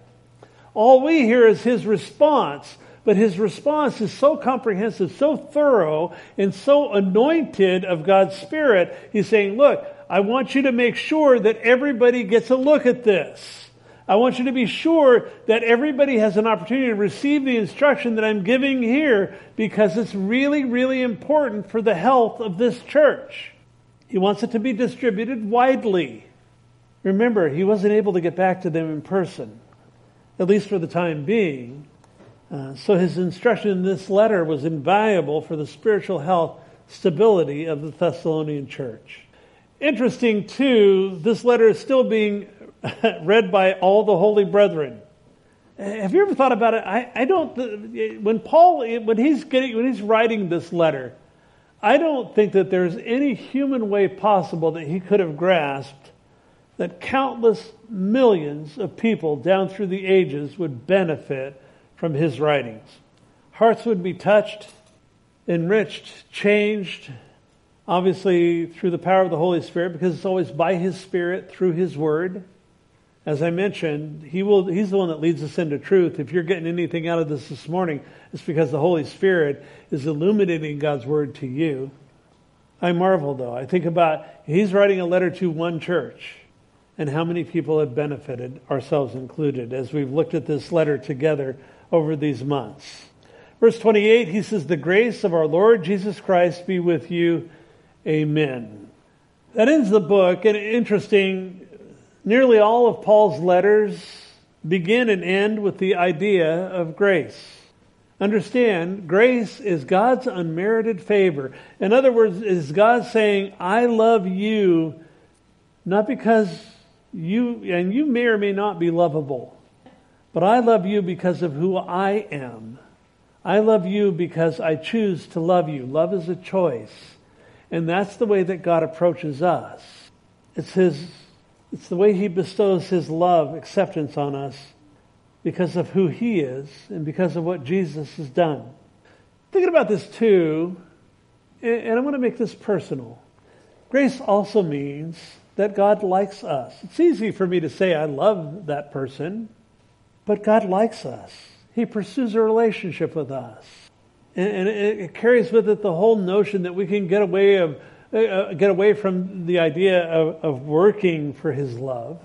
All we hear is his response but his response is so comprehensive, so thorough, and so anointed of God's Spirit. He's saying, Look, I want you to make sure that everybody gets a look at this. I want you to be sure that everybody has an opportunity to receive the instruction that I'm giving here because it's really, really important for the health of this church. He wants it to be distributed widely. Remember, he wasn't able to get back to them in person, at least for the time being. Uh, so his instruction in this letter was invaluable for the spiritual health stability of the Thessalonian church. Interesting, too, this letter is still being read by all the holy brethren. Have you ever thought about it? I, I don't. When Paul, when he's getting, when he's writing this letter, I don't think that there's any human way possible that he could have grasped that countless millions of people down through the ages would benefit from his writings. Hearts would be touched, enriched, changed, obviously through the power of the Holy Spirit, because it's always by his Spirit through his word. As I mentioned, he will, he's the one that leads us into truth. If you're getting anything out of this this morning, it's because the Holy Spirit is illuminating God's word to you. I marvel though. I think about he's writing a letter to one church and how many people have benefited, ourselves included, as we've looked at this letter together over these months. Verse 28, he says, The grace of our Lord Jesus Christ be with you. Amen. That ends the book, and interesting, nearly all of Paul's letters begin and end with the idea of grace. Understand, grace is God's unmerited favor. In other words, is God saying, I love you not because you, and you may or may not be lovable. But I love you because of who I am. I love you because I choose to love you. Love is a choice. And that's the way that God approaches us. It's his it's the way he bestows his love, acceptance on us because of who he is and because of what Jesus has done. Thinking about this too, and I want to make this personal. Grace also means that God likes us. It's easy for me to say I love that person, but God likes us. He pursues a relationship with us. And, it, carries with it the whole notion that we can get away of uh, uh, get away from the idea of, of working for his love,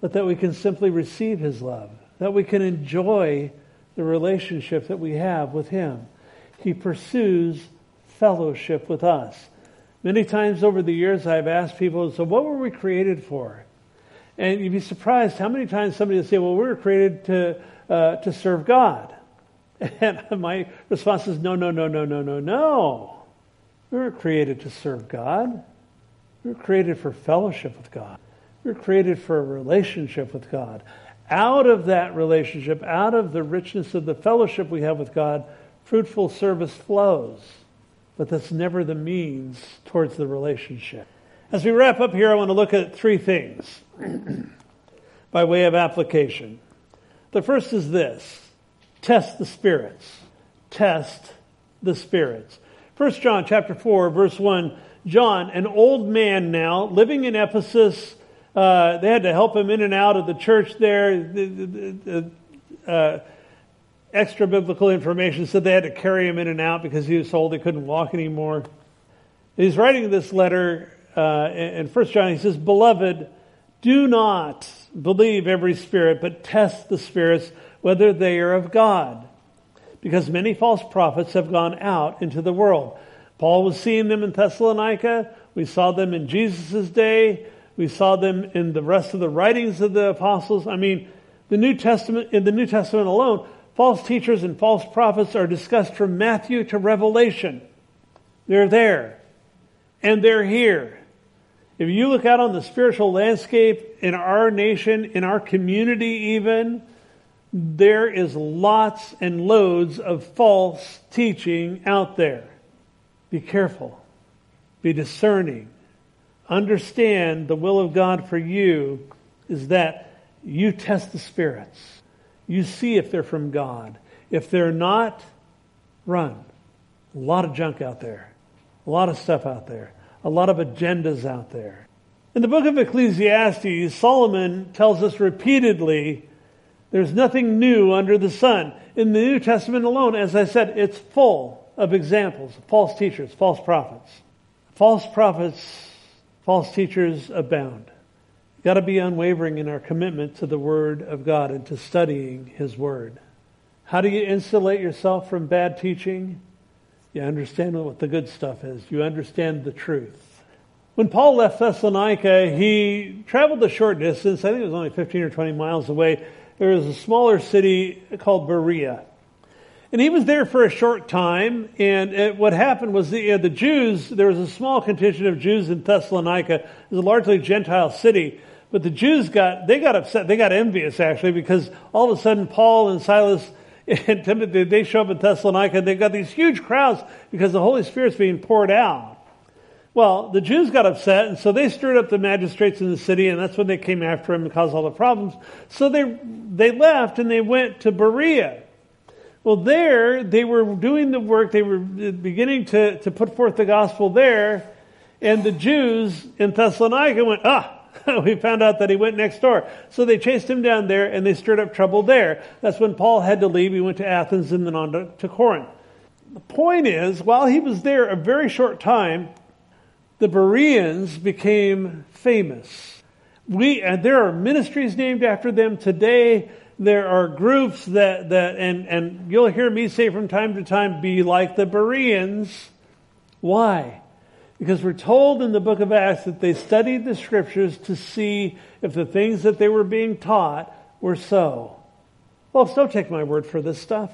but that we can simply receive his love, that we can enjoy the relationship that we have with him. He pursues fellowship with us. Many times over the years, I've asked people, so what were we created for? And you'd be surprised how many times somebody will say, well, we were created to, uh, to serve God. And my response is, no, no, no, no, no, no, no. We were created to serve God. We were created for fellowship with God. We were created for a relationship with God. Out of that relationship, out of the richness of the fellowship we have with God, fruitful service flows but that's never the means towards the relationship. As we wrap up here, I want to look at three things by way of application. The first is this test the spirits. Test the spirits. 1 John chapter 4, verse 1. John, an old man now, living in Ephesus, uh, they had to help him in and out of the church there. Uh, extra biblical information said they had to carry him in and out because he was told he couldn't walk anymore. He's writing this letter uh, in First John. He says, "Beloved, do not believe every spirit, but test the spirits whether they are of God, because many false prophets have gone out into the world." Paul was seeing them in Thessalonica. We saw them in Jesus' day. We saw them in the rest of the writings of the apostles. I mean, the New Testament, in the New Testament alone, False teachers and false prophets are discussed from Matthew to Revelation. They're there. And they're here. If you look out on the spiritual landscape in our nation, in our community even, there is lots and loads of false teaching out there. Be careful. Be discerning. Understand the will of God for you is that you test the spirits. You see if they're from God. If they're not, run. A lot of junk out there. A lot of stuff out there. A lot of agendas out there. In the book of Ecclesiastes, Solomon tells us repeatedly there's nothing new under the sun. In the New Testament alone, as I said, it's full of examples of false teachers, false prophets. False prophets, false teachers abound You've got to be unwavering in our commitment to the Word of God and to studying His Word. How do you insulate yourself from bad teaching? You understand what the good stuff is. You understand the truth. When Paul left Thessalonica, he traveled a short distance. I think it was only 15 or 20 miles away. There was a smaller city called Berea. And he was there for a short time. And it, what happened was the, uh, the Jews, there was a small contingent of Jews in Thessalonica. It was a largely Gentile city. But the Jews got, they got upset, they got envious actually, because all of a sudden Paul and Silas and Timothy, they show up in Thessalonica and they've got these huge crowds because the Holy Spirit's being poured out. Well, the Jews got upset, and so they stirred up the magistrates in the city, and that's when they came after him and caused all the problems. So they, they left and they went to Berea. Well, there, they were doing the work, they were beginning to, to put forth the gospel there, and the Jews in Thessalonica went, ah, we found out that he went next door. So they chased him down there and they stirred up trouble there. That's when Paul had to leave. He went to Athens and then on to, to Corinth. The point is, while he was there a very short time, the Bereans became famous. We, and there are ministries named after them today. There are groups that, that and, and you'll hear me say from time to time, be like the Bereans. Why? Because we're told in the book of Acts that they studied the scriptures to see if the things that they were being taught were so. Well, don't take my word for this stuff.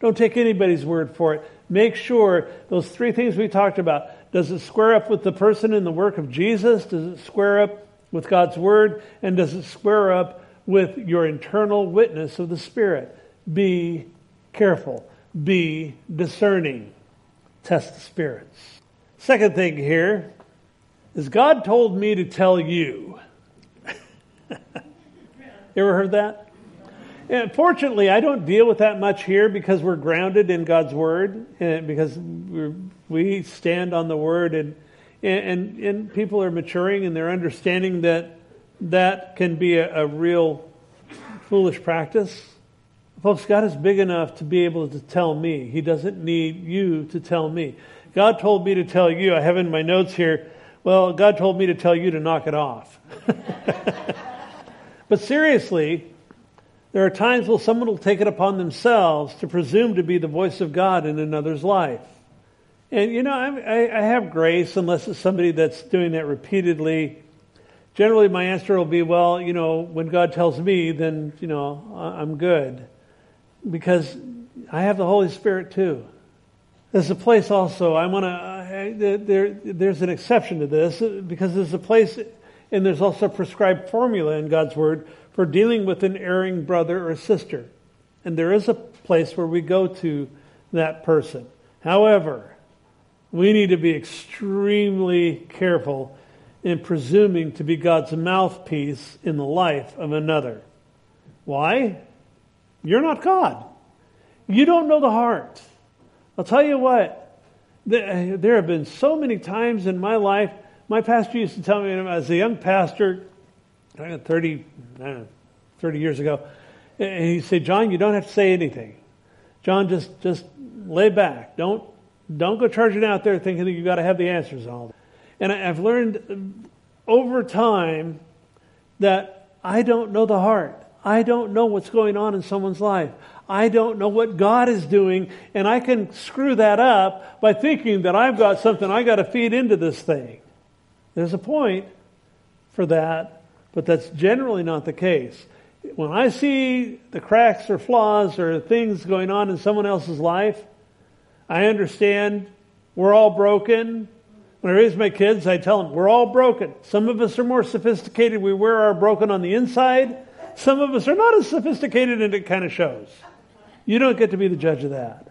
Don't take anybody's word for it. Make sure those three things we talked about does it square up with the person and the work of Jesus? Does it square up with God's word? And does it square up with your internal witness of the Spirit? Be careful. Be discerning. Test the spirits. Second thing here is God told me to tell you. you ever heard that? And fortunately, I don't deal with that much here because we're grounded in God's Word, and because we stand on the Word and, and, and people are maturing and they're understanding that that can be a, a real foolish practice. Folks, God is big enough to be able to tell me. He doesn't need you to tell me. God told me to tell you, I have in my notes here, well, God told me to tell you to knock it off. but seriously, there are times when someone will take it upon themselves to presume to be the voice of God in another's life. And, you know, I, I have grace unless it's somebody that's doing that repeatedly. Generally, my answer will be, well, you know, when God tells me, then, you know, I'm good. Because I have the Holy Spirit too. There's a place also, I want to, there, there's an exception to this because there's a place, and there's also a prescribed formula in God's Word for dealing with an erring brother or sister. And there is a place where we go to that person. However, we need to be extremely careful in presuming to be God's mouthpiece in the life of another. Why? You're not God. You don't know the heart. I'll tell you what, there have been so many times in my life. My pastor used to tell me as a young pastor, 30, know, 30 years ago, and he said, John, you don't have to say anything. John, just, just lay back. Don't don't go charging out there thinking that you've got to have the answers and all. That. And I've learned over time that I don't know the heart. I don't know what's going on in someone's life. I don't know what God is doing, and I can screw that up by thinking that I've got something I got to feed into this thing. There's a point for that, but that's generally not the case. When I see the cracks or flaws or things going on in someone else's life, I understand we're all broken. When I raise my kids, I tell them we're all broken. Some of us are more sophisticated. We wear our broken on the inside. Some of us are not as sophisticated, and it kind of shows. You don't get to be the judge of that.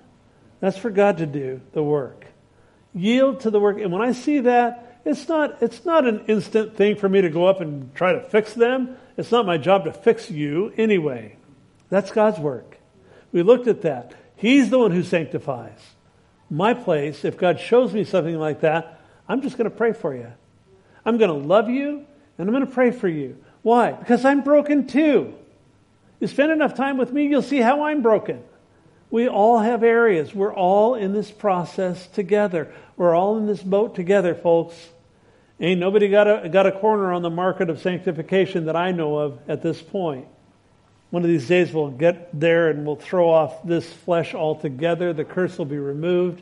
That's for God to do the work. Yield to the work. And when I see that, it's not, it's not an instant thing for me to go up and try to fix them. It's not my job to fix you anyway. That's God's work. We looked at that. He's the one who sanctifies my place, if God shows me something like that, I'm just going to pray for you. I'm going to love you and I'm going to pray for you. Why? Because I'm broken too. You spend enough time with me, you'll see how I'm broken. We all have areas. We're all in this process together. We're all in this boat together, folks. Ain't nobody got a, got a corner on the market of sanctification that I know of at this point. One of these days we'll get there and we'll throw off this flesh altogether. The curse will be removed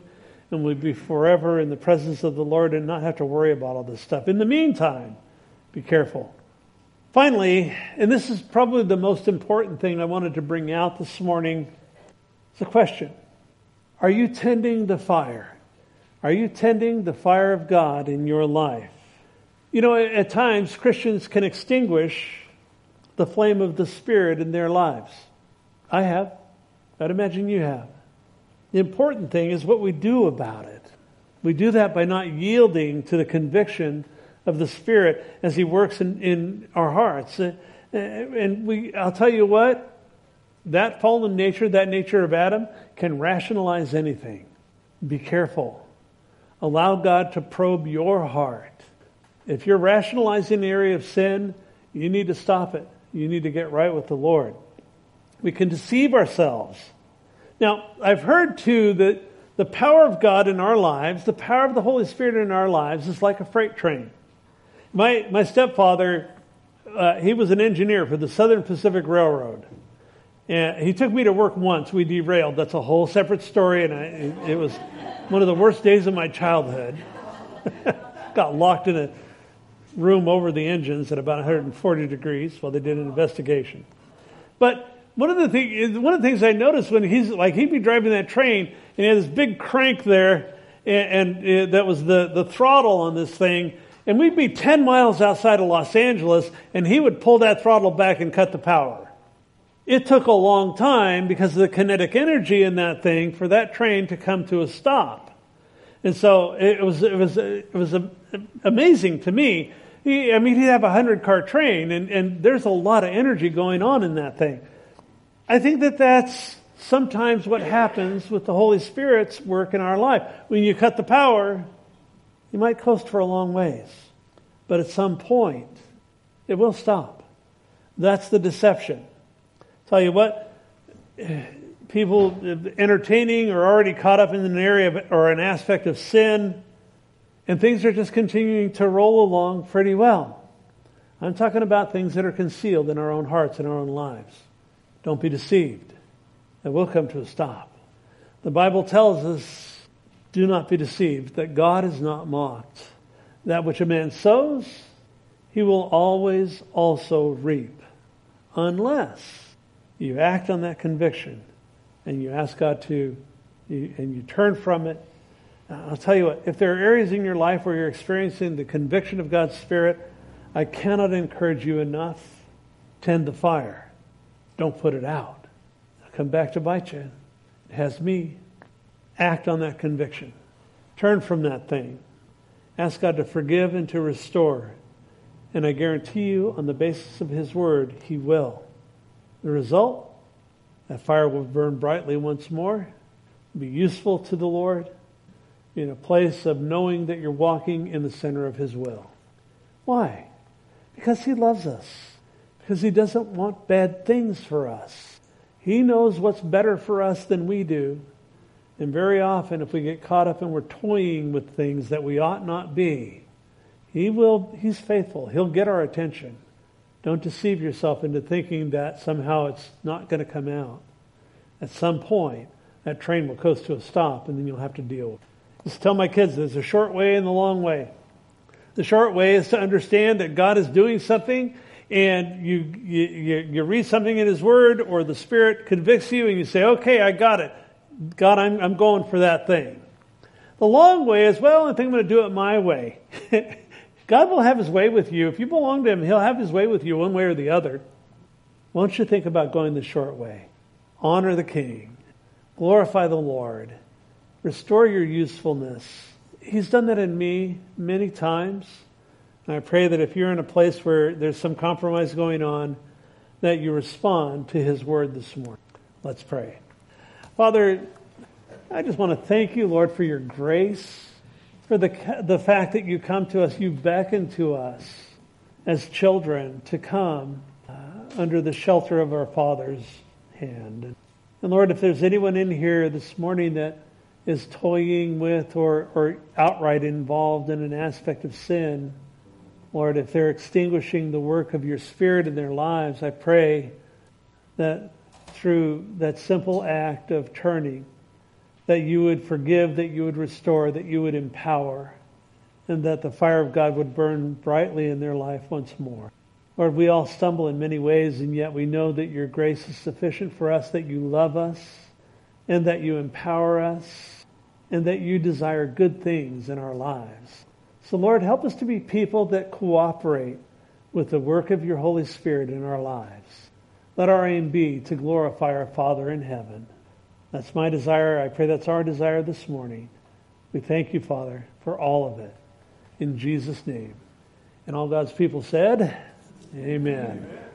and we'll be forever in the presence of the Lord and not have to worry about all this stuff. In the meantime, be careful. Finally, and this is probably the most important thing I wanted to bring out this morning, it's a question. Are you tending the fire? Are you tending the fire of God in your life? You know, at times Christians can extinguish the flame of the Spirit in their lives. I have. I'd imagine you have. The important thing is what we do about it. We do that by not yielding to the conviction of the Spirit as He works in, in our hearts. Uh, uh, and we, I'll tell you what, that fallen nature, that nature of Adam, can rationalize anything. Be careful. Allow God to probe your heart. If you're rationalizing the area of sin, you need to stop it. You need to get right with the Lord. We can deceive ourselves. Now, I've heard too that the power of God in our lives, the power of the Holy Spirit in our lives, is like a freight train. My, my stepfather, uh, he was an engineer for the Southern Pacific Railroad. And he took me to work once. We derailed. That's a whole separate story, and I, it, it was one of the worst days of my childhood. Got locked in a room over the engines at about 140 degrees while they did an investigation. But one of the things, one of the things I noticed when he's like he'd be driving that train and he had this big crank there, and, and uh, that was the the throttle on this thing, and we'd be 10 miles outside of Los Angeles, and he would pull that throttle back and cut the power. It took a long time because of the kinetic energy in that thing for that train to come to a stop. And so it was, it was, it was amazing to me. I mean, he'd have a hundred car train and, and there's a lot of energy going on in that thing. I think that that's sometimes what happens with the Holy Spirit's work in our life. When you cut the power, You might coast for a long ways, but at some point, it will stop. That's the deception. Tell you what, people entertaining or already caught up in an area of, or an aspect of sin, and things are just continuing to roll along pretty well. I'm talking about things that are concealed in our own hearts and our own lives. Don't be deceived. It will come to a stop. The Bible tells us, do not be deceived, that God is not mocked. That which a man sows, he will always also reap, unless you act on that conviction and you ask God to, you, and you turn from it. Uh, I'll tell you what, if there are areas in your life where you're experiencing the conviction of God's Spirit, I cannot encourage you enough. Tend the fire. Don't put it out. I'll come back to bite you. It has me. Act on that conviction. Turn from that thing. Ask God to forgive and to restore. And I guarantee you, on the basis of His Word, He will. The result? That fire will burn brightly once more, be useful to the Lord, in a place of knowing that you're walking in the center of His will. Why? Because He loves us. Because He doesn't want bad things for us. He knows what's better for us than we do. And very often, if we get caught up and we're toying with things that we ought not be, He will, He's faithful. He'll get our attention. Don't deceive yourself into thinking that somehow it's not going to come out. At some point, that train will coast to a stop and then you'll have to deal with it. Just tell my kids there's a short way and the long way. The short way is to understand that God is doing something and you, you, you, read something in His Word or the Spirit convicts you and you say, okay, I got it. God, I'm, I'm going for that thing. The long way is, well, I think I'm going to do it my way. God will have his way with you. If you belong to him, he'll have his way with you one way or the other. Won't you think about going the short way? Honor the king. Glorify the Lord. Restore your usefulness. He's done that in me many times. And I pray that if you're in a place where there's some compromise going on, that you respond to his word this morning. Let's pray. Father, I just want to thank you, Lord, for your grace for the, the fact that you come to us, you beckon to us as children to come uh, under the shelter of our Father's hand. And Lord, if there's anyone in here this morning that is toying with or, or outright involved in an aspect of sin, Lord, if they're extinguishing the work of your Spirit in their lives, I pray that through that simple act of turning, that you would forgive, that you would restore, that you would empower, and that the fire of God would burn brightly in their life once more. Lord, we all stumble in many ways, and yet we know that your grace is sufficient for us, that you love us, and that you empower us, and that you desire good things in our lives. So, Lord, help us to be people that cooperate with the work of your Holy Spirit in our lives. Let our aim be to glorify our Father in heaven. That's my desire. I pray that's our desire this morning. We thank you, Father, for all of it. In Jesus' name. And all God's people said, Amen. Amen.